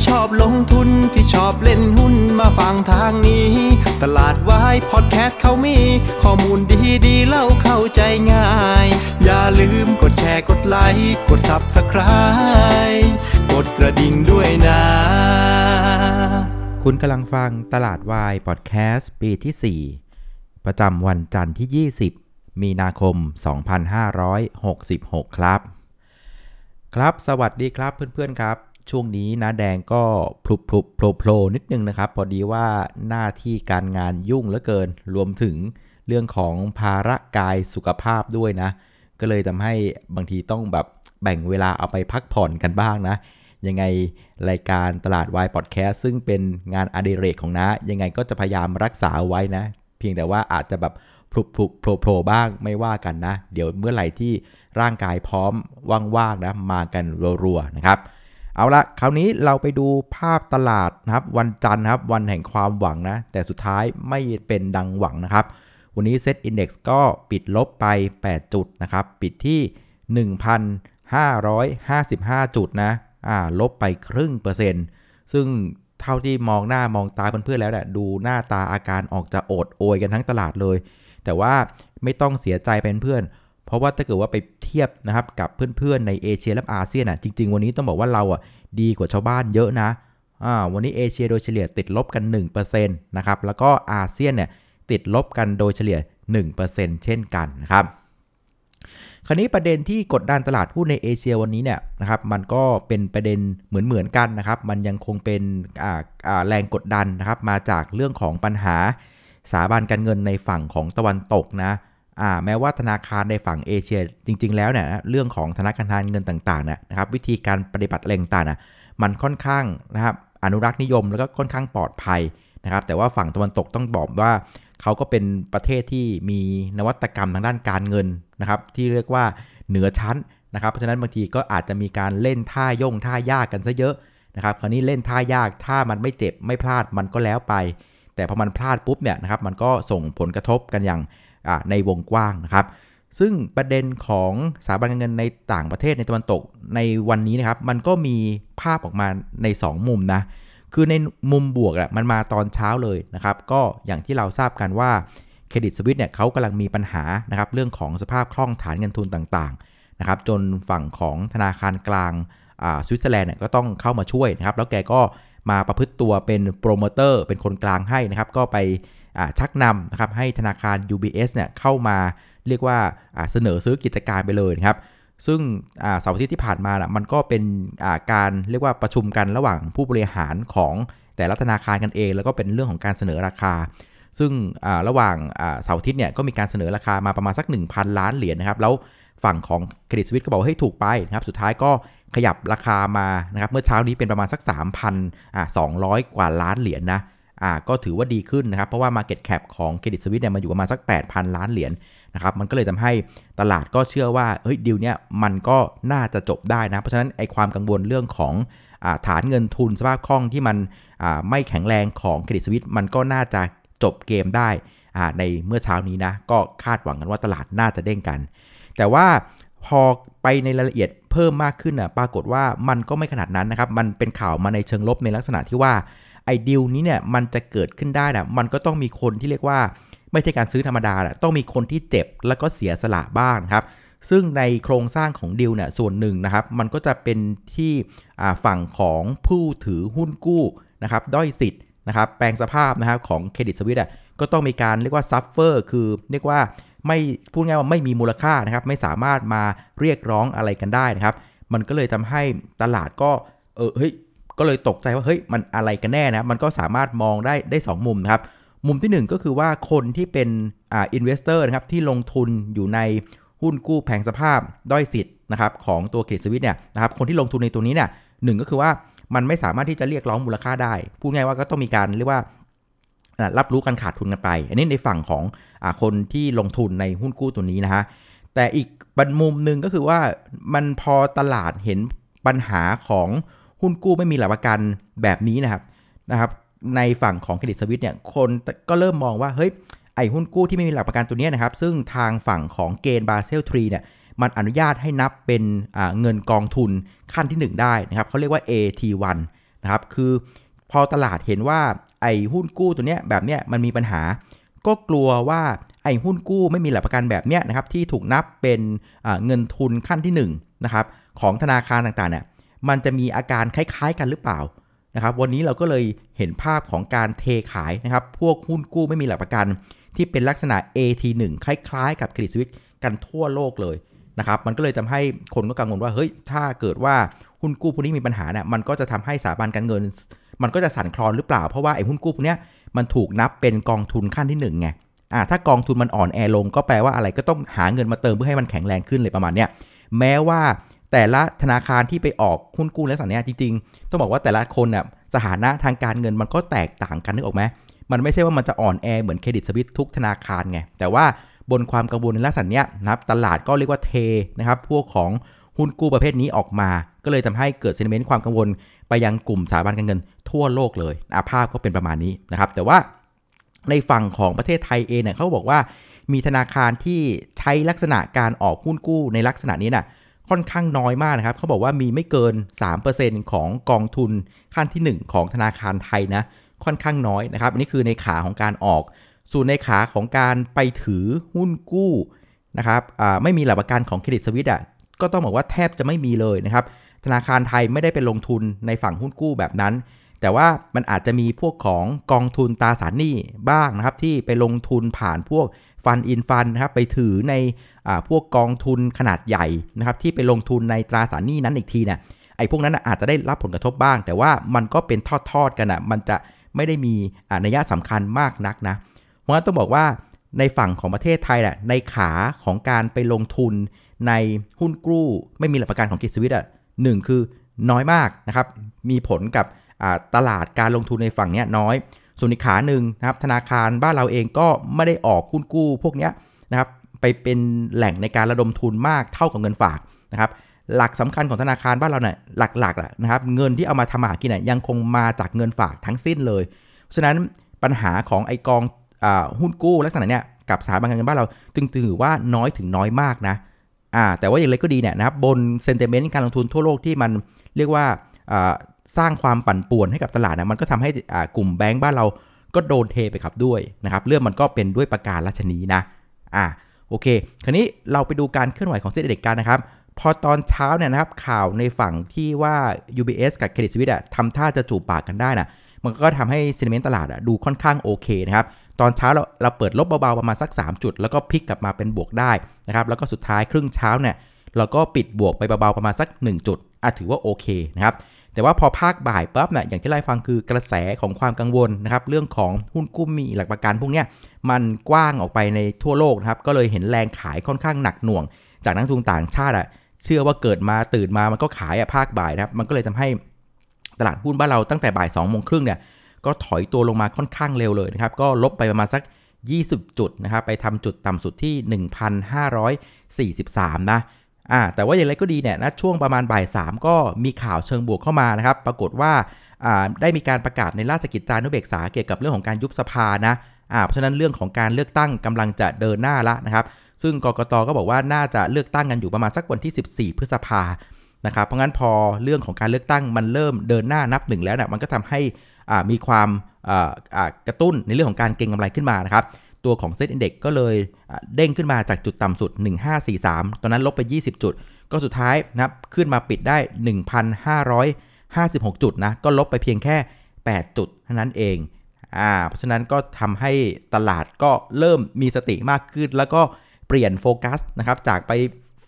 ที่ชอบลงทุนที่ชอบเล่นหุ้นมาฟังทางนี้ ตลาดวายพอดแคสต์เขามี ข้อมูลดีดีเล่าเข้าใจง่าย อย่าลืมกดแชร์กดไลค์กด Subscribe กดกระดิ่งด้วยนะ คุณกำลังฟังตลาดวายพอดแคสต์ปีที่ 4 ประจำวันจันทร์ที่ 20 มีนาคม 2566 ครับ ครับสวัสดีครับเพื่อนๆครับ ช่วงนี้นะแดงก็พลุบพลุบโผล่โผล่นิดนึงนะครับ พอดีว่าหน้าที่การงานยุ่งเหลือเกิน รวมถึงเรื่องของภาระกายสุขภาพด้วยนะ ก็เลยทำให้บางทีต้องแบบแบ่งเวลาเอาไปพักผ่อนกันบ้างนะ ยังไงรายการตลาดวายพอดแคสต์ซึ่งเป็นงานอดิเรกของนะ ยังไงก็จะพยายามรักษาไว้นะ เพียงแต่ว่าอาจจะแบบพลุบพลุบโผล่โผล่บ้างไม่ว่ากันนะ เดี๋ยวเมื่อไหร่ที่ร่างกายพร้อมว่างๆนะมากันรัวๆนะครับ เอาละคราวนี้เราไปดูภาพตลาดนะครับ วันจันทร์นะครับ วันแห่งความหวังนะ แต่สุดท้ายไม่เป็นดังหวังนะครับ วันนี้ Set Index ก็ปิดลบไป 8 จุดนะครับ ปิดที่ 1,555 จุดนะอ่าลบไปครึ่งเปอร์เซ็นต์ซึ่งเท่าที่มองหน้ามองตาเพื่อนๆแล้วเนี่ยดูหน้าตาอาการออกจะโอดโอยกันทั้งตลาดเลย แต่ว่าไม่ต้องเสียใจเป็นเพื่อน เพราะว่าถ้าเกิดว่าไปเทียบนะครับกับเพื่อนๆในเอเชียและอาเซียนอะจริง ๆ วันนี้ต้องบอกว่าเราอะดีกว่าชาวบ้านเยอะนะอ่าวันนี้เอเชียโดยเฉลี่ยติดลบกัน1%นะครับแล้วก็อาเซียนเนี่ยติดลบกันโดยเฉลี่ย 1%เช่นกันนะครับคราวนี้ประเด็นที่กดดันตลาดหุ้นในเอเชียวันนี้เนี่ยนะครับมันก็เป็นประเด็นเหมือนเหมือนกันนะครับ มันยังคงเป็นแรงกดดันนะครับมาจากเรื่องของปัญหาสถาบันการเงินในฝั่งของตะวันตกนะ แม้ว่าธนาคารในฝั่งเอเชียจริง ๆ แล้วเนี่ยนะเรื่องของธนาคารเงินต่างๆนะนะครับวิธีการปฏิบัติอะไรต่างๆนะมันค่อนข้างนะครับอนุรักษ์นิยมแล้วก็ค่อนข้างปลอดภัยนะครับแต่ว่าฝั่งตะวันตกต้องบอกว่าเขาก็เป็นประเทศที่มีนวัตกรรมทางด้านการเงินนะครับที่เรียกว่าเหนือชั้นนะครับเพราะฉะนั้นบางทีก็อาจจะมีการเล่นท่าย่งท่ายากกันซะเยอะนะครับคราวนี้เล่นท่ายากถ้ามันไม่เจ็บไม่พลาดมันก็แล้วไป แต่พอมันพลาดปุ๊บเนี่ยนะครับมันก็ส่งผลกระทบกันอย่าง ในวงกว้างนะครับ ซึ่งประเด็นของสถาบันการเงินในต่างประเทศในตะวันตกในวันนี้นะครับ มันก็มีภาพออกมาใน 2 มุมนะ คือในมุมบวกอะมันมาตอนเช้าเลยนะครับ ก็อย่างที่เราทราบกันว่าเครดิตสวิตเนี่ยเขากำลังมีปัญหานะครับเรื่องของสภาพคล่องฐานเงินทุนต่างๆนะครับ จนฝั่งของธนาคารกลางสวิตเซอร์แลนด์เนี่ยก็ต้องเข้ามาช่วยนะครับ แล้วแกก็มาประพฤติตัวเป็นโปรโมเตอร์เป็นคนกลางให้นะครับ ก็ไป ชักนำนะครับให้ธนาคาร UBS เนี่ยเข้ามาเรียกว่าเสนอซื้อกิจการไปเลยนะครับซึ่งเสาร์อาทิตย์ที่ผ่านมานะมันก็เป็นการเรียกว่าประชุมกันระหว่างผู้บริหารของแต่ละธนาคารกันเอง แล้วก็เป็นเรื่องของการเสนอราคา ซึ่งระหว่างเสาร์อาทิตย์เนี่ยก็มีการเสนอราคามาประมาณสัก 1,000 ล้านเหรียญนะครับแล้วฝั่งของเครดิตสวิตก็บอกให้ถูกไปนะครับสุดท้ายก็ขยับราคามานะครับเมื่อเช้านี้เป็นประมาณสัก 3,200 กว่าล้านเหรียญนะ อ่าก็ถือว่าดีขึ้นนะครับ เพราะว่า Market Cap ของเครดิตสวิตเนี่ยมันอยู่ประมาณสัก 8,000 ล้านเหรียญนะครับมันก็เลยทำให้ตลาดก็เชื่อว่าเฮ้ยดีลเนี้ยมันก็น่าจะจบได้นะ เพราะฉะนั้นไอความกังวลเรื่องของอาฐานเงินทุนสภาพคล่องที่มันไม่แข็งแรงของเครดิตสวิตมันก็น่าจะจบเกมได้ในเมื่อเช้านี้นะก็คาดหวังกันว่าตลาดน่าจะเด้งกัน แต่ว่าพอไปในรายละเอียดเพิ่มมากขึ้นนะปรากฏว่ามันก็ไม่ขนาดนั้นนะครับ มันเป็นข่าวมาในเชิงลบในลักษณะที่ว่า อ้ดิวนี้เนี่ยมันจะเกิดขึ้นได้นะมันก็ต้องมีคนที่เรียกว่าไม่ใช่การซื้อธรรมดานะต้องมีคนที่เจ็บแล้วก็เสียสละบ้างครับซึ่งในโครงสร้างของดิวเนี่ยส่วนหนึ่งนะครับ มันก็จะเป็นที่ฝั่งของผู้ถือหุ้นกู้นะครับด้อยสิทธิ์นะครับแปลงสภาพนะครับของ Credit Suisse ก็ต้องมีการเรียกว่า suffer คือเรียกว่าไม่พูดง่ายว่าไม่มีมูลค่านะครับ ไม่สามารถมาเรียกร้องอะไรกันได้นะครับ มันก็เลยทำให้ตลาดก็เออเฮ้ย ก็เลยตกใจว่าเฮ้ยมันอะไรกันแน่นะมันก็สามารถมองได้ได้ 2 มุมนะครับ มุมที่ 1 ก็คือว่าคนที่เป็นอ่า investor นะครับที่ลงทุนอยู่ในหุ้นกู้แปลงสภาพด้อยสิทธิ์นะครับของตัว Credit Suisse เนี่ยนะครับคนที่ลงทุนในตัวนี้เนี่ยหนึ่งก็คือว่ามันไม่สามารถที่จะเรียกร้องมูลค่าได้ พูดง่ายว่าก็ต้องมีการเรียกว่ารับรู้การขาดทุนกันไป อันนี้ในฝั่งของอคนที่ลงทุนในหุ้นกู้ตัวนี้นะฮะ แต่อีกบันมุมหนึ่งก็คือว่ามันพอตลาดเห็นปัญหาของ หุ้นกู้ไม่มีหลักประกันแบบนี้นะครับนะครับในฝั่งของเครดิตสวิตเนี่ยคนก็เริ่มมองว่าเฮ้ยไอ้หุ้นกู้ที่ไม่มีหลักประกันตัวนี้นะครับ ซึ่งทางฝั่งของเกณฑ์บาเซล3เนี่ยมันอนุญาตให้นับเป็นเงินกองทุนขั้นที่ 1 ได้นะครับเขาเรียกว่า AT1 นะครับคือพอตลาดเห็นว่าไอ้หุ้นกู้ตัวเนี้ยแบบเนี้ยมันมีปัญหา ก็กลัวว่าไอ้หุ้นกู้ไม่มีหลักประกันแบบเนี้ยนะครับที่ถูกนับเป็นเงินทุนขั้นที่1นะครับของธนาคารต่างๆเนี่ย มันจะมีอาการคล้ายๆ กันหรือเปล่านะครับ วันนี้เราก็เลยเห็นภาพของการเทขายนะครับ พวกหุ้นกู้ไม่มีหลักประกัน ที่เป็นลักษณะ AT1 คล้ายๆ กับเครดิตสวิตกันทั่วโลกเลยนะครับ มันก็เลยทำให้คนก็กังวลว่าเฮ้ยถ้าเกิดว่าหุ้นกู้พวกนี้มีปัญหาเนี่ยมันก็จะทำให้สถาบันการเงิน มันก็จะสั่นคลอนหรือเปล่าเพราะว่าไอ้หุ้นกู้พวกเนี้ยมันถูกนับเป็นกองทุนขั้นที่1ไงอ่าถ้ากองทุนมันอ่อนแอลงก็แปลว่าอะไรก็ต้องหาเงินมาเติมเพื่อให้มันแข็งแรงขึ้นเลยประมาณเนี้ยแม้ว่า แต่ละธนาคารที่ไปออกหุ้นกู้และสันนี้จริงๆ ต้องบอกว่าแต่ละคนน่ยสถานะทางการเงินมันก็แตกต่างกันนึกออกไหมมันไม่ใช่ว่ามันจะอ่อนแอเหมือนเครดิตสวิตทุกธนาคารไง แต่ว่าบนความกังวลในลักษณะนี้นะครับตลาดก็เรียกว่าเทนะครับ พวกของหุ้นกู้ประเภทนี้ออกมา ก็เลยทำให้เกิดเซนเมนต์ความกังวลไปยังกลุ่มสถาบันการเงินทั่วโลกเลยอาภาพก็เป็นประมาณนี้นะครับ แต่ว่าในฝั่งของประเทศไทยเองเนี่ยเขาบอกว่ามีธนาคารที่ใช้ลักษณะการออกหุ้นกู้ในลักษณะนี้นะ่ะ ค่อนข้างน้อยมากนะครับเขาบอกว่ามีไม่เกิน 3%ของกองทุนขั้นที่ 1 ของธนาคารไทยนะค่อนข้างน้อยนะครับอันนี้คือในขาของการออก ส่วนในขาของการไปถือหุ้นกู้นะครับไม่มีหลักประกันของเครดิตสวิตอะก็ต้องบอกว่าแทบจะไม่มีเลยนะครับธนาคารไทยไม่ได้ไปลงทุนในฝั่งหุ้นกู้แบบนั้น แต่ว่ามันอาจจะมีพวกของกองทุนตราสารหนี้บ้างนะครับ ที่ไปลงทุนผ่านพวกฟันอินฟันนะครับไปถือในพวกกองทุนขนาดใหญ่นะครับ ที่ไปลงทุนในตราสารหนี้นั้นอีกทีเนี่ยไอ้พวกนั้นอาจจะได้รับผลกระทบบ้าง แต่ว่ามันก็เป็นทอดๆกันอะมันจะไม่ได้มีนัยสำคัญมากนักนะเพราะฉะนั้นต้องบอกว่าในฝั่งของประเทศไทยอะในขาของการไปลงทุนในหุ้นกู้ ไม่มีหลักประกันของกิจสวิตอะหนึ่งคือน้อยมากนะครับ มีผลกับ ตลาดการลงทุนในฝั่งนี้น้อย ส่วนอีกขาหนึ่งนะครับธนาคารบ้านเราเองก็ไม่ได้ออกหุ้นกู้พวกนี้นะครับไปเป็นแหล่งในการระดมทุนมากเท่ากับเงินฝากนะครับหลักสำคัญของธนาคารบ้านเราเนี่ยหลักๆนะครับเงินที่เอามาทำมากินเนี่ยยังคงมาจากเงินฝากทั้งสิ้นเลยฉะนั้นปัญหาของไอกองอหุ้นกู้ลักษณะเนี้ยกับสถาบันการเงินบ้านเราจึงถือว่าน้อยถึงน้อยมากนะอ่าแต่ว่าอย่างไรก็ดีเนี่ยนะครับบนเซนเตเมนต์การลงทุนทั่วโลกที่มันเรียกว่า สร้างความปั่นป่วนให้กับตลาดนะมันก็ทำให้กลุ่มแบงก์บ้านเราก็โดนเทไปครับด้วยนะครับเรื่องมันก็เป็นด้วยประการราชนีนะอ่าโอเค คราวนี้เราไปดูการเคลื่อนไหวของเซ็นเด็กกันนะครับ พอตอนเช้าเนี่ยนะครับข่าวในฝั่งที่ว่า UBS กับ Credit Suisse อะทำท่าจะจูบปากกันได้นะมันก็ทำให้ซีนิเมนต์ตลาดอะดูค่อนข้างโอเคนะครับ ตอนเช้าเราเราเปิดลบเบาๆประมาณสัก 3 จุด แล้วก็พลิกกลับมาเป็นบวกได้นะครับ แล้วก็สุดท้ายครึ่งเช้าเนี่ยเราก็ปิดบวกไปเบาๆประมาณสัก 1 จุดอะถือว่าโอเคนะครับ แต่ว่าพอภาคบ่ายปั๊บเนี่ยอย่างที่ไล่ฟังคือกระแสของความกังวลนะครับ เรื่องของหุ้นกู้มีหลักประกันพวกนี้มันกว้างออกไปในทั่วโลกนะครับ ก็เลยเห็นแรงขายค่อนข้างหนักหน่วง จากนักทุนต่างชาติอะเชื่อว่าเกิดมาตื่นมามันก็ขายอะภาคบ่ายนะครับ มันก็เลยทำให้ตลาดหุ้นบ้านเราตั้งแต่บ่าย2องโมงครึ่งเนี่ยก็ถอยตัวลงมาค่อนข้างเร็วเลยนะครับ ก็ลบไปประมาณสัก 20 จุดนะครับ ไปทำจุดต่ำสุดที่ 1,543 นะ อ่าแต่ว่าอย่างไรก็ดีเนี่ยนะช่วงประมาณบ่ายสามก็มีข่าวเชิงบวกเข้ามานะครับ ปรากฏว่าอ่าได้มีการประกาศในราชกิจจานุเบกษาเกี่ยวกับเรื่องของการยุบสภานะอ่าเพราะฉะนั้นเรื่องของการเลือกตั้งกำลังจะเดินหน้าละนะครับ ซึ่งกกตก็บอกว่าน่าจะเลือกตั้งกันอยู่ประมาณสักวันที่ 14 พฤษภานะครับเพราะงั้นพอเรื่องของการเลือกตั้งมันเริ่มเดินหน้านับหนึ่งแล้วเนี่ยมันก็ทำให้มีความกระตุ้นในเรื่องของการเก็งกำไรขึ้นมานะครับ ตัวของ SET Index ก็เลยเด้งขึ้นมาจากจุดต่ำสุด 1543 ตอนนั้นลบไป 20 จุด ก็สุดท้ายนะครับขึ้นมาปิดได้ 1,556 จุดนะก็ลบไปเพียงแค่ 8 จุดเท่านั้นเองอ่าเพราะฉะนั้นก็ทำให้ตลาดก็เริ่มมีสติมากขึ้น แล้วก็เปลี่ยนโฟกัสนะครับจากไป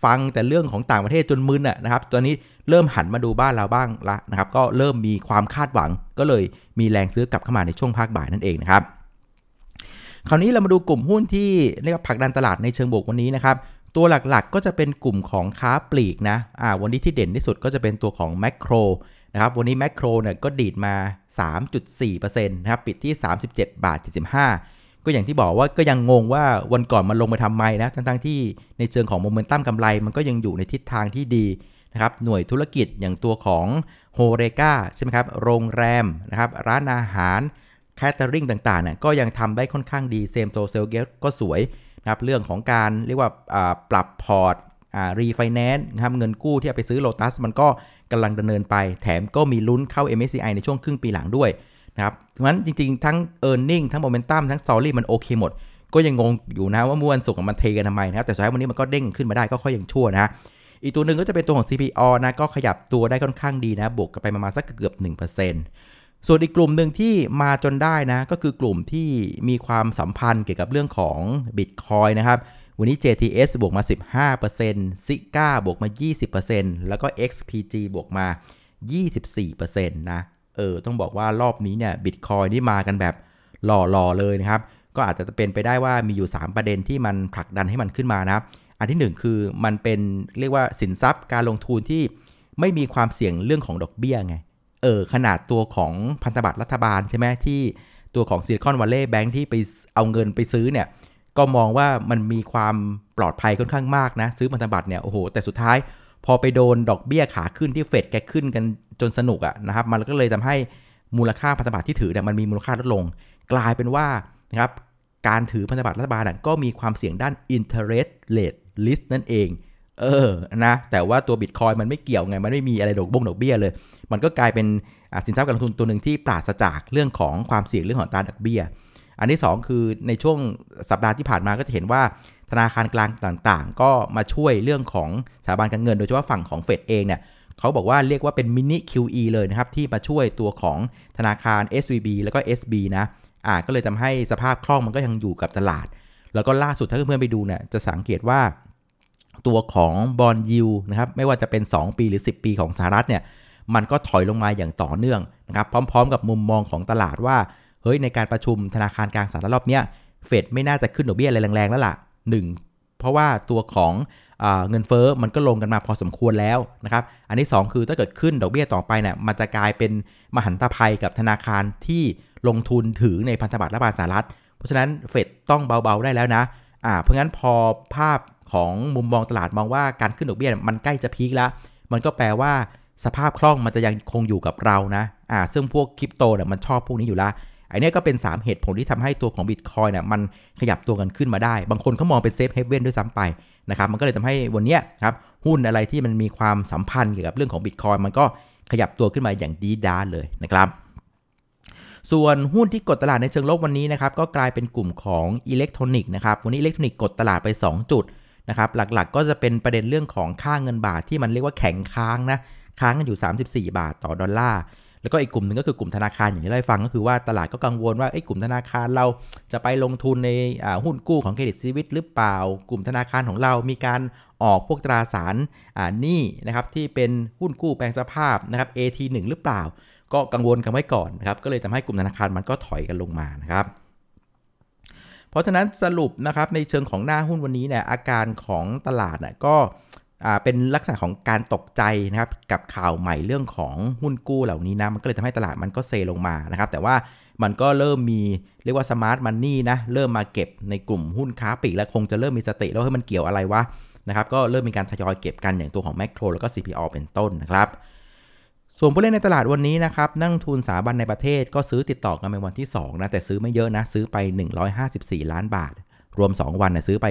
ฟังแต่เรื่องของต่างประเทศจนมึนอะนะครับตัวนี้เริ่มหันมาดูบ้านเราบ้างละนะครับ ก็เริ่มมีความคาดหวัง ก็เลยมีแรงซื้อกลับเข้ามาในช่วงภาคบ่ายนั่นเองนะครับ คราวนี้เรามาดูกลุ่มหุ้นที่เรียกว่าผลักดันตลาดในเชิงบวกวันนี้นะครับตัวหลักๆ ก็จะเป็นกลุ่มของค้าปลีกนะอ่าวันนี้ที่เด่นที่สุดก็จะเป็นตัวของแมคโครนะครับวันนี้แมคโครเนี่ยก็ดีดมา 3.4%นะครับปิดที่ 37 บาท 75 ก็อย่างที่บอกว่าก็ยังงงว่าวันก่อนมันลงไปทำไมนะทั้งๆที่ในเชิงของโมเมนตัมกำไร มันก็ยังอยู่ในทิศทางที่ดีนะครับหน่วยธุรกิจอย่างตัวของ HoReCa ใช่ไหมครับโรงแรมนะครับร้านอาหาร catering ต่างๆเนี่ยก็ยังทำได้ค่อนข้างดี same store sales growth ก็สวยนะครับเรื่องของการเรียกว่าปรับพอร์ตรีไฟแนนซ์นะครับเงินกู้ที่เอาไปซื้อโลตัสมันก็กำลังดำเนินไป แถมก็มีลุ้นเข้า MSCI ในช่วงครึ่งปีหลังด้วยนะครับเพราะฉะนั้นจริงๆ ทั้ง e a r n i n g ทั้ง Momentum ทั้ง Story มันโอเคหมด ก็ยังงงอยู่นะว่าเมื่อวันศุกร์มันเทกันทำไมนะครับแต่สุดท้ายวันนี้มันก็เด้งขึ้นมาได้ก็ค่อยยังชั่วนะอีกตัวหนึ่งก็จะเป็นตัวของ CPO นะก็ขยับตัวได้ค่อนข้างดีนะบวกกันไปประมาณสักเกือบ 1% ส่วนอีกกลุ่มหนึ่งที่มาจนได้นะ ก็คือกลุ่มที่มีความสัมพันธ์เกี่ยวกับเรื่องของ Bitcoin นะครับ วันนี้ JTS บวกมา 15% s i g a บวกมา 20%แล้วก็ XPG บวกมา 24%นะ เออ ต้องบอกว่ารอบนี้เนี่ย Bitcoin นี่มากันแบบหล่อๆเลยนะครับ ก็อาจจะเป็นไปได้ว่ามีอยู่ 3 ประเด็นที่มันผลักดันให้มันขึ้นมานะ อันที่ 1 คือมันเป็นเรียกว่าสินทรัพย์การลงทุนที่ไม่มีความเสี่ยงเรื่องของดอกเบี้ยไง เออขนาดตัวของพันธบัตรรัฐบาลใช่ไหมที่ตัวของซิลิคอนวัลเลย์แบงค์ที่ไปเอาเงินไปซื้อเนี่ย ก็มองว่ามันมีความปลอดภัยค่อนข้างมากนะ ซื้อพันธบัตรเนี่ยโอ้โห แต่สุดท้ายพอไปโดนดอกเบี้ยขาขึ้นที่เฟดแกขึ้นกันจนสนุกอะนะครับ มันก็เลยทำให้มูลค่าพันธบัตรที่ถือเนี่ยมันมีมูลค่าลดลง กลายเป็นว่านะครับการถือพันธบัตรรัฐบาลก็มีความเสี่ยงด้าน interest rate risk นั่นเอง เออนะแต่ว่าตัวบิตคอยมันไม่เกี่ยวไง มันไม่มีอะไรดอกบงดอกเบี้ยเลย มันก็กลายเป็นสินทรัพย์การลงทุนตัวหนึ่งที่ปราศจากเรื่องของความเสี่ยงเรื่องของตาดอกเบี้ย อันที่ 2 คือในช่วงสัปดาห์ที่ผ่านมาก็จะเห็นว่าธนาคารกลางต่างๆ ก็มาช่วยเรื่องของสถาบันการเงิน โดยเฉพาะฝั่งของเฟดเองเนี่ยเขาบอกว่าเรียกว่าเป็นมินิ QE เลยนะครับ ที่มาช่วยตัวของธนาคาร SVB แล้วก็ SB นะอ่าก็เลยทำให้สภาพคล่องมันก็ยังอยู่กับตลาด แล้วก็ล่าสุดถ้าเพื่อนๆไปดูเนี่ยจะสังเกตว่า ตัวของ bond yield นะครับไม่ว่าจะเป็น 2 ปีหรือ 10 ปีของสหรัฐเนี่ยมันก็ถอยลงมาอย่างต่อเนื่องนะครับพร้อม ๆ กับมุมมองของตลาดว่าเฮ้ยในการประชุมธนาคารกลางสหรัฐรอบนี้เฟดไม่น่าจะขึ้นดอกเบี้ยอะไรแรงๆแล้วล่ะ 1 เพราะว่าตัวของเงินเฟอ้อมันก็ลงกันมาพอสมควรแล้วนะครับอันที่ 2 คือถ้าเกิดขึ้นดอกเบี้ยต่อไปเนี่ยมันจะกลายเป็นมหันตภัยกับธนาคารที่ลงทุนถือในพันธบัตรรัฐบาลสหรัฐ เพราะฉะนั้นเฟดต้องเบาๆได้แล้วนะอ่าเพราะงั้นพอภาพ ของมุมมองตลาดมองว่าการขึ้นดอกเบี้ยมันใกล้จะพีคแล้ว มันก็แปลว่าสภาพคล่องมันจะยังคงอยู่กับเรานะอ่าซึ่งพวกคริปโตเนี่ยมันชอบพวกนี้อยู่แล้วไอ้นี่ก็เป็น 3 เหตุผลที่ทำให้ตัวของบิตคอยน์เนี่ยมันขยับตัวกันขึ้นมาได้ บางคนเขามองเป็น safe haven ด้วยซ้ำไปนะครับ มันก็เลยทำให้วันนี้ครับหุ้นอะไรที่มันมีความสัมพันธ์เกี่ยวกับเรื่องของบิตคอยน์มันก็ขยับตัวขึ้นมาอย่างดีด้าเลยนะครับ ส่วนหุ้นที่กดตลาดในเชิงลบวันนี้นะครับก็กลายเป็นกลุ่มของอิเล็กทรอนิกส์นะครับ วันนี้อิเล็กทรอนิกส์กดตลาดไป 2 จุด นะครับหลักๆก็จะเป็นประเด็นเรื่องของค่าเงินบาทที่มันเรียกว่าแข็งค่านะค้างกันอยู่ 34 บาทต่อดอลลาร์แล้วก็อีกกลุ่มหนึ่งก็คือกลุ่มธนาคารอย่างที่ได้ฟังก็คือว่าตลาดก็กังวลว่าไอ้กลุ่มธนาคารเราจะไปลงทุนในหุ้นกู้ของเครดิตซีวิตหรือเปล่า กลุ่มธนาคารของเรามีการออกพวกตราสารหนี้นะครับที่เป็นหุ้นกู้แปลงสภาพนะครับ AT1 หรือเปล่า ก็กังวลกันไว้ก่อนนะครับก็เลยทำให้กลุ่มธนาคารมันก็ถอยกันลงมานะครับ เพราะฉะนั้นสรุปนะครับในเชิงของหน้าหุ้นวันนี้เนี่ยอาการของตลาดน่ยก็เป็นลักษณะของการตกใจนะครับกับข่าวใหม่เรื่องของหุ้นกู้เหล่านี้นะมันก็เลยทำให้ตลาดมันก็เซลงมานะครับ แต่ว่ามันก็เริ่มมีเรียกว่าสมาร์ทมันนี่นะเริ่มมาเก็บในกลุ่มหุ้นค้าปลีกแล้วคงจะเริ่มมีสติแล้วให้มันเกี่ยวอะไรวะนะครับก็เริ่มมีการทยอยเก็บกันอย่างตัวของแมคโครแล้วก็ CPO เป็นต้นนะครับ ส่วนผู้เล่นในตลาดวันนี้นะครับนั่งทุนสถาบันในประเทศก็ซื้อติดต่อกันเป็นวันที่2นะแต่ซื้อไม่เยอะนะซื้อไป 154 ล้านบาท รวม 2 วันนะซื้อไป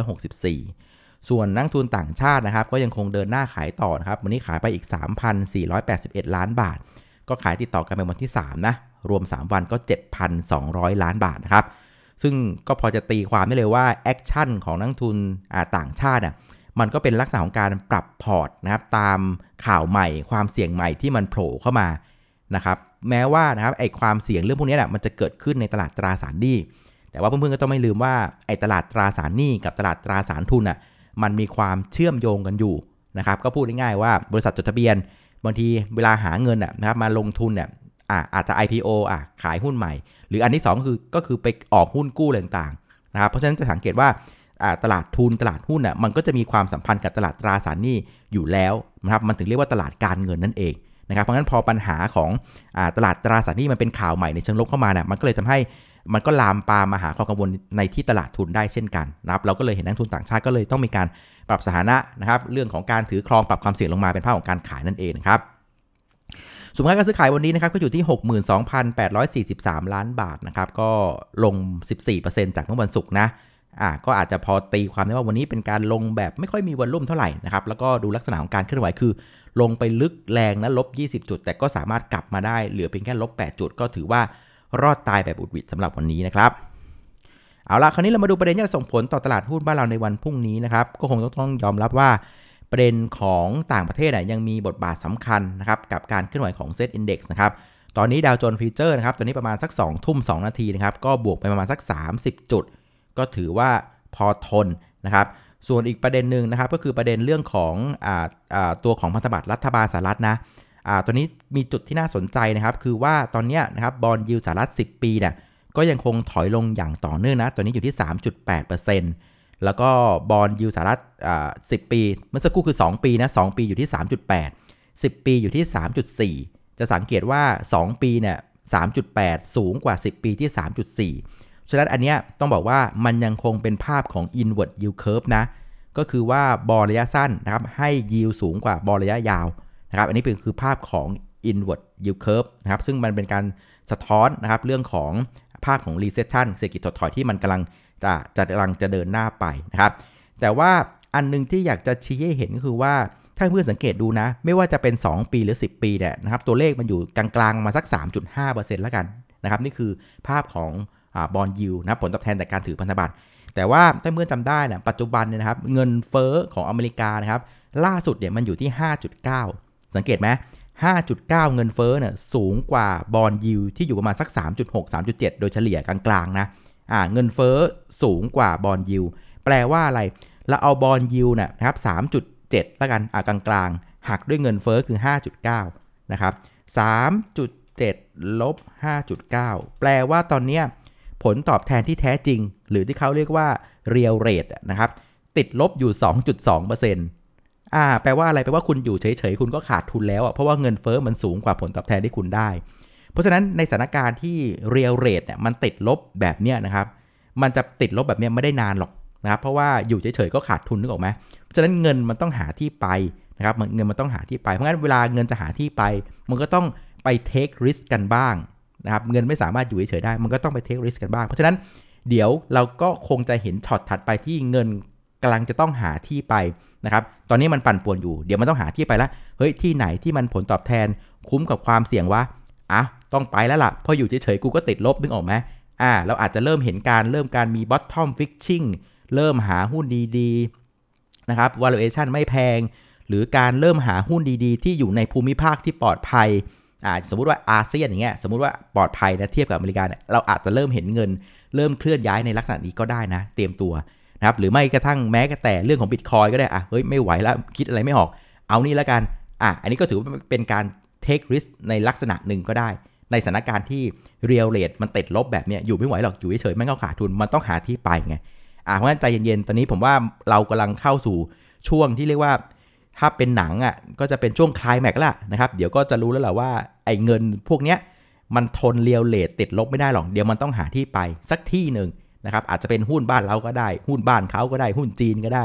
1,964 ส่วนนักลงทุนต่างชาตินะครับก็ยังคงเดินหน้าขายต่อนะครับวันนี้ขายไปอีก 3,481 ล้านบาท ก็ขายติดต่อกันเป็นวันที่3นะรวม 3 วันก็ 7,200 ล้านบาทนะครับซึ่งก็พอจะตีความได้เลยว่า action ของนักลงทุนต่างชาติอะ มันก็เป็นลักษณะของการปรับพอร์ตนะครับตามข่าวใหม่ ความเสี่ยงใหม่ที่มันโผล่เข้ามานะครับแม้ว่านะครับไอ้ความเสี่ยงเรื่องพวกนี้แหละมันจะเกิดขึ้นในตลาดตราสารหนี้ แต่ว่าเพื่อนๆก็ต้องไม่ลืมว่าไอ้ตลาดตราสารหนี้กับตลาดตราสารทุนอะมันมีความเชื่อมโยงกันอยู่นะครับก็พูดง่ายๆว่าบริษัทจดทะเบียนบางทีเวลาหาเงินอะนะครับมาลงทุนเนี่ยอาจจะ IPO อะขายหุ้นใหม่ หรืออันที่2คือก็คือไปออกหุ้นกู้อะไรต่างๆนะครับเพราะฉะนั้นจะสังเกตว่า ตลาดทุนตลาดหุ้นอะมันก็จะมีความสัมพันธ์กับตลาดตราสารหนี้อยู่แล้วนะครับมันถึงเรียกว่าตลาดการเงินนั่นเองนะครับเพราะงั้นพอปัญหาของอตลาดตราสารหนี้มันเป็นข่าวใหม่ในเชิงลบเข้ามาเนี่ยมันก็เลยทำให้มันก็ลามปามาหาความกังวลในที่ตลาดทุนได้เช่นกันนะครับเราก็เลยเห็นนักทุนต่างชาติก็เลยต้องมีการปรับสถานะนะครับเรื่องของการถือครองปรับความเสี่ยงลงมาเป็นภาพของการขายนั่นเองครับสมมติการซื้อขายวันนี้นะครับก็อยู่ที่ 62,843 ล้านบาทนะครับก็ลง 14%จากเมื่อวันศุกร์นะ อ่าก็อาจจะพอตีความได้ว่าวันนี้เป็นการลงแบบไม่ค่อยมีวันรุ่มเท่าไหร่นะครับแล้วก็ดูลักษณะของการเคลื่อนไหวคือ ลงไปลึกแรงนะลบ 20 จุด แต่ก็สามารถกลับมาได้เหลือเพียงแค่ลบ 8 จุด ก็ถือว่ารอดตายแบบหวุดหวิดสำหรับวันนี้นะครับเอาละคราวนี้เรามาดูประเด็นที่จะส่งผลต่อตลาดหุ้นบ้านเราในวันพรุ่งนี้นะครับก็คงต้องยอมรับว่าประเด็นของต่างประเทศยังมีบทบาทสำคัญนะครับกับการเคลื่อนไหวของเซ็ตอินดี x นะครับตอนนี้ดาวโจนส์ฟิวเจอร์นะครับตอนนี้ประมาณสัก2ทุ่ม2นาทีนะครับก็บวกไปประมาณสัก 30 จุด ก็ถือว่าพอทนนะครับ ส่วนอีกประเด็นหนึ่งนะครับ ก็คือประเด็นเรื่องของอตัวของพันธบัตรรัฐบาลสหรัฐนะตัวนี้มีจุดที่น่าสนใจนะครับ คือว่าตอนนี้นะครับบอลยูสหรัฐ 10 ปีเนี่ยก็ยังคงถอยลงอย่างต่อเนื่องนะตัวนี้อยู่ที่ 3.8%แล้วก็บอลยูสหรัฐ10 ปี เมื่อสักครู่คือ 2 ปีนะ 2 ปีอยู่ที่ 3.8 10 ปีอยู่ที่ 3.4 จะสังเกตว่า 2 ปีเนี่ย3.8 สูงกว่า 10 ปีที่ 3.4 ฉะนั้นอันเนี้ยต้องบอกว่ามันยังคงเป็นภาพของ inward yield curve นะ ก็คือว่าบอลระยะสั้นนะครับให้ yield สูงกว่าบอลระยะยาวนะครับ อันนี้เป็นคือภาพของ inward yield curve นะครับ ซึ่งมันเป็นการสะท้อนนะครับเรื่องของภาพของ recession เศรษฐกิจถดถอยที่มันกำลังจะจะกำลังจะเดินหน้าไปนะครับ แต่ว่าอันนึงที่อยากจะชี้ให้เห็นก็คือว่าถ้าเพื่อนสังเกตดูนะ ไม่ว่าจะเป็น 2 ปีหรือ 10 ปีเนี่ยนะครับตัวเลขมันอยู่กลางๆมาสัก 3.5%แล้วกันนะครับนี่คือภาพของ bond yield นะผลตอบแทนจากการถือพันธบัตรแต่ว่าถ้าเพื่อนจำได้นะปัจจุบันเนี่ยนะครับเงินเฟ้อของอเมริกานะครับล่าสุดเนี่ยมันอยู่ที่ 5.9 สังเกตไหม5.9 เงินเฟ้อเนี่ยสูงกว่า bond yield ที่อยู่ประมาณสัก 3.6 3.7 โดยเฉลี่ยกลางๆนะอ่าเงินเฟ้อสูงกว่า bond yield แปลว่าอะไรเราเอา bond yield นะครับ7แล้วกันอ่ากลางๆ หักด้วยเงินเฟ้อคือ 5.9 นะครับ 3.7 ลบ 5.9 แปลว่าตอนเนี้ย ผลตอบแทนที่แท้จริง หรือที่เขาเรียกว่า real rate นะครับติดลบอยู่ 2.2%อ่า แปลว่าอะไร แปลว่าคุณอยู่เฉยๆ คุณก็ขาดทุนแล้วอะ เพราะว่าเงินเฟอ้อมันสูงกว่าผลตอบแทนที่คุณได้ เพราะฉะนั้นในสถานการณ์ที่ real rate เนี่ยมันติดลบแบบเนี้ยนะครับ มันจะติดลบแบบเนี้ยไม่ได้นานหรอกนะครับ เพราะว่าอยู่เฉยๆ ก็ขาดทุนนึกออกไหมเพราะฉะนั้นเงินมันต้องหาที่ไปนะครับ เงินมันต้องหาที่ไป เพราะงั้นเวลาเงินจะหาที่ไป มันก็ต้องไปเทคริสกันบ้าง นะครับเงินไม่สามารถอยู่เฉยๆได้ มันก็ต้องไปเทคริสกันบ้าง เพราะฉะนั้นเดี๋ยวเราก็คงจะเห็นช็อตถัดไปที่เงินกำลังจะต้องหาที่ไปนะครับ ตอนนี้มันปั่นป่วนอยู่ เดี๋ยวมันต้องหาที่ไปล้วเฮ้ย ที่ไหนที่มันผลตอบแทน คุ้มกับความเสี่ยงวะ อะ ต้องไปแล้วล่ะ พออยู่เฉยๆ กูก็ติดลบนึกออกไหมอ่า เราอาจจะเริ่มเห็นการเริ่มการมี bottom fishing เริ่มหาหุ้นดีๆ นะครับ valuation ไม่แพง หรือการเริ่มหาหุ้นดีๆ ที่อยู่ในภูมิภาคที่ปลอดภัย อ่าสมมติว่าอาเซียนอย่างเงี้ยสมมติว่าปลอดภัยนะเทียบกับอเมริกาเนี่ยเราอาจจะเริ่มเห็นเงิน เริ่มเคลื่อนย้ายในลักษณะนี้ก็ได้นะ เตรียมตัวนะครับหรือไม่กระทั่งแม้แต่เรื่องของบิตคอยก็ได้อะเฮ้ยไม่ไหวแล้วคิดอะไรไม่ออก เอานี่แล้วกันอะอันนี้ก็ถือว่าเป็นการ take risk ในลักษณะหนึ่งก็ได้ ในสถานการณ์ที่ real rate มันติดลบแบบเนี้ยอยู่ไม่ไหวหรอกอยู่เฉยๆไมันก็ขาดทุนมันต้องหาที่ไปไงอ่าเพราะฉะนั้นใจเย็นๆตอนนี้ผมว่าเรากำลังเข้าสู่ช่วงที่เรียกว่า ถ้าเป็นหนังอะก็จะเป็นช่วงคลายแม็กแล้วนะครับเดี๋ยวก็จะรู้แล้วแหละว่าไอ้เงินพวกเนี้ยมันทนเรียวเลทติดลบไม่ได้หรอกเดี๋ยวมันต้องหาที่ไปสักที่หนึ่งนะครับอาจจะเป็นหุ้นบ้านเราก็ได้ หุ้นบ้านเขาก็ได้ หุ้นจีนก็ได้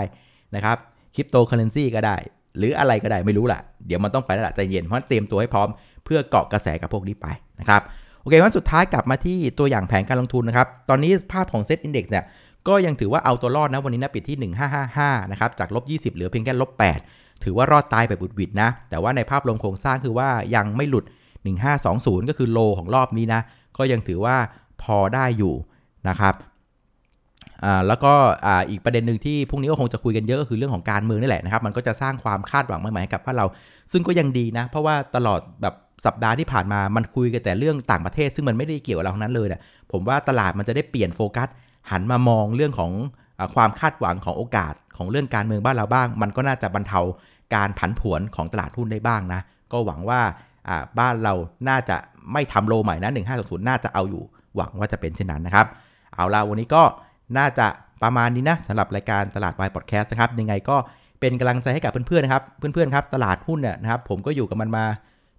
นะครับคริปโตเคอเรนซีก็ได้ หรืออะไรก็ได้ไม่รู้แหละเดี๋ยวมันต้องไปแล้วใจเย็นเพราะเตรียมตัวให้พร้อมเพื่อเกาะกระแสกับพวกนี้ไปนะครับโอเควันสุดท้ายกลับมาที่ตัวอย่างแผนการลงทุนนะครับตอนนี้ภาพของเซ็ตอินดี x เนี่ยก็ยังถือว่าเอาตัวรอดนะวันนี้นะปิดที่ 1555นะครับจากลบ20 เหลือเพียงแค่ลบ8 ถือว่ารอดตายแบบบุดวิดนะ แต่ว่าในภาพรวมโครงสร้างคือว่ายังไม่หลุด 1520 ก็คือโลของรอบนี้นะ ก็ยังถือว่าพอได้อยู่นะครับแล้วก็ออีกประเด็นหนึ่งที่พรุ่งนี้ก็คงจะคุยกันเยอะก็คือเรื่องของการเมืองนี่แหละนะครับ มันก็จะสร้างความคาดหวังใหม่ๆให้กับพวกเรา ซึ่งก็ยังดีนะ เพราะว่าตลอดแบบสัปดาห์ที่ผ่านมา มันคุยกันแต่เรื่องต่างประเทศ ซึ่งมันไม่ได้เกี่ยวกับเราทั้งนั้นเลยนะผมว่าตลาดมันจะได้เปลี่ยนโฟกัสหันมามองเรื่องของ ความคาดหวังของโอกาสของเรื่องการเมืองบ้านเราบ้าง มันก็น่าจะบรรเทาการผันผวนของตลาดหุ้นได้บ้างนะ ก็หวังว่าบ้านเราน่าจะไม่ทำโลใหม่นะ1520น่าจะเอาอยู่ หวังว่าจะเป็นเช่นนั้นนะครับ เอาละวันนี้ก็น่าจะประมาณนี้นะสำหรับรายการตลาดวายพอดแคสต์นะครับ ยังไงก็เป็นกำลังใจให้กับเพื่อนๆนะครับ เพื่อนๆครับตลาดหุ้นเนี่ยนะครับ ผมก็อยู่กับมันมา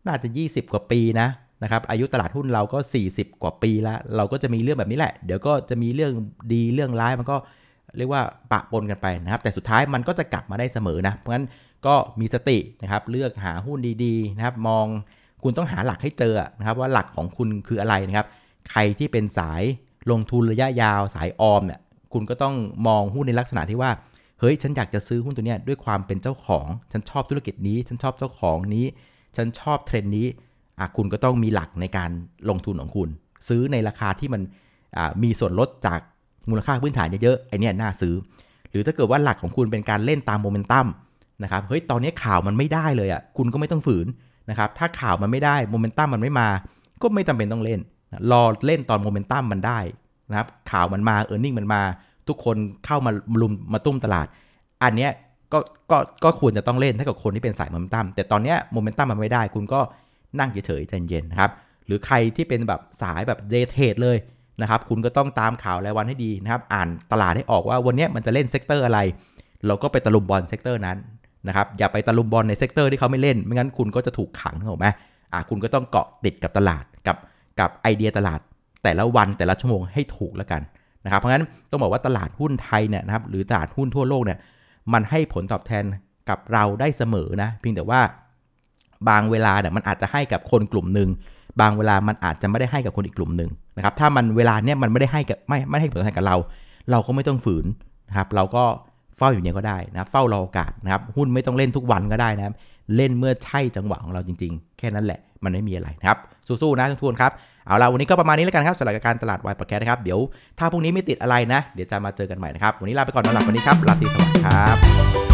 น่าจะ 20 กว่าปีนะนะครับ อายุตลาดหุ้นเราก็ 40 กว่าปีแล้ว เราก็จะมีเรื่องแบบนี้แหละ เดี๋ยวก็จะมีเรื่องดีเรื่องร้ายมันก็ เรียกว่าปะปนกันไปนะครับ แต่สุดท้ายมันก็จะกลับมาได้เสมอนะ เพราะฉะนั้นก็มีสตินะครับ เลือกหาหุ้นดีๆนะครับ มองคุณต้องหาหลักให้เจอนะครับ ว่าหลักของคุณคืออะไรนะครับ ใครที่เป็นสายลงทุนระยะยาวสายออมเนี่ย คุณก็ต้องมองหุ้นในลักษณะที่ว่า เฮ้ย ฉันอยากจะซื้อหุ้นตัวเนี้ยด้วยความเป็นเจ้าของ ฉันชอบธุรกิจนี้ ฉันชอบเจ้าของนี้ ฉันชอบเทรนด์นี้อะคุณก็ต้องมีหลักในการลงทุนของคุณ ซื้อในราคาที่มันมีส่วนลดจาก มูลค่าพื้นฐานเยอะๆไอเนี้ยน่าซื้อ หรือถ้าเกิดว่าหลักของคุณเป็นการเล่นตามโมเมนตัมนะครับเฮ้ยตอนนี้ข่าวมันไม่ได้เลยอะคุณก็ไม่ต้องฝืนนะครับถ้าข่าวมันไม่ได้โมเมนตัมมันไม่มา ก็ไม่จำเป็นต้องเล่นรอเล่นตอนโมเมนตัมมันได้นะครับข่าวมันมา earning มันมา ทุกคนเข้ามารุมมาตุ้มตลาด อันเนี้ยก็ก็ก็ควรจะต้องเล่นถ้ากับคนที่เป็นสายโมเมนตัมแต่ตอนเนี้ยโมเมนตัมมันไม่ได้ คุณก็นั่งเฉยๆใจเย็นๆนะครับหรือใครที่เป็นแบบสายแบบ day trade เลย นะครับคุณก็ต้องตามข่าวรายวันให้ดีนะครับอ่านตลาดให้ออกว่าวันนี้มันจะเล่น sector อะไร เราก็ไปตะลุมบอน sector นั้นนะครับอย่าไปตะลุมบอนใน sector ที่เขาไม่เล่น ไม่งั้นคุณก็จะถูกขังถูกไหมอะคุณก็ต้องเกาะติดกับตลาดกับกับไอเดียตลาด แต่ละวันแต่ละชั่วโมงให้ถูกแล้วกันนะครับเพราะงั้นต้องบอกว่าตลาดหุ้นไทยเนี่ยนะครับหรือตลาดหุ้นทั่วโลกเนี่ยมันให้ผลตอบแทนกับเราได้เสมอนะเพียงแต่ว่าบางเวลาเนี่ยมันอาจจะให้กับคนกลุ่มหนึ่ง บางเวลามันอาจจะไม่ได้ให้กับคนอีกกลุ่มหนึ่งนะครับถ้ามันเวลาเนี่ยมันไม่ได้ให้กับไม่ไม่ให้ผลตอบแทนกับเรา เราก็ไม่ต้องฝืนนะครับเราก็เฝ้าอยู่เนี่ยก็ได้นะเฝ้ารอโอกาสนะครับหุ้นไม่ต้องเล่นทุกวันก็ได้นะครับเล่นเมื่อใช่จังหวะของเราจริง ๆ แค่นั้นแหละมันไม่มีอะไรนะครับสู้ๆนะทุกคนครับเอาละวันนี้ก็ประมาณนี้แล้วกันครับสำหรับการตลาดวายประแคนะครับเดี๋ยวถ้าพรุ่งนี้ไม่ติดอะไรนะ เดี๋ยวจะมาเจอกันใหม่นะครับวันนี้ลาไปก่อนนอนหลับวันนี้ครับลาตรีสวัสดิ์ครับ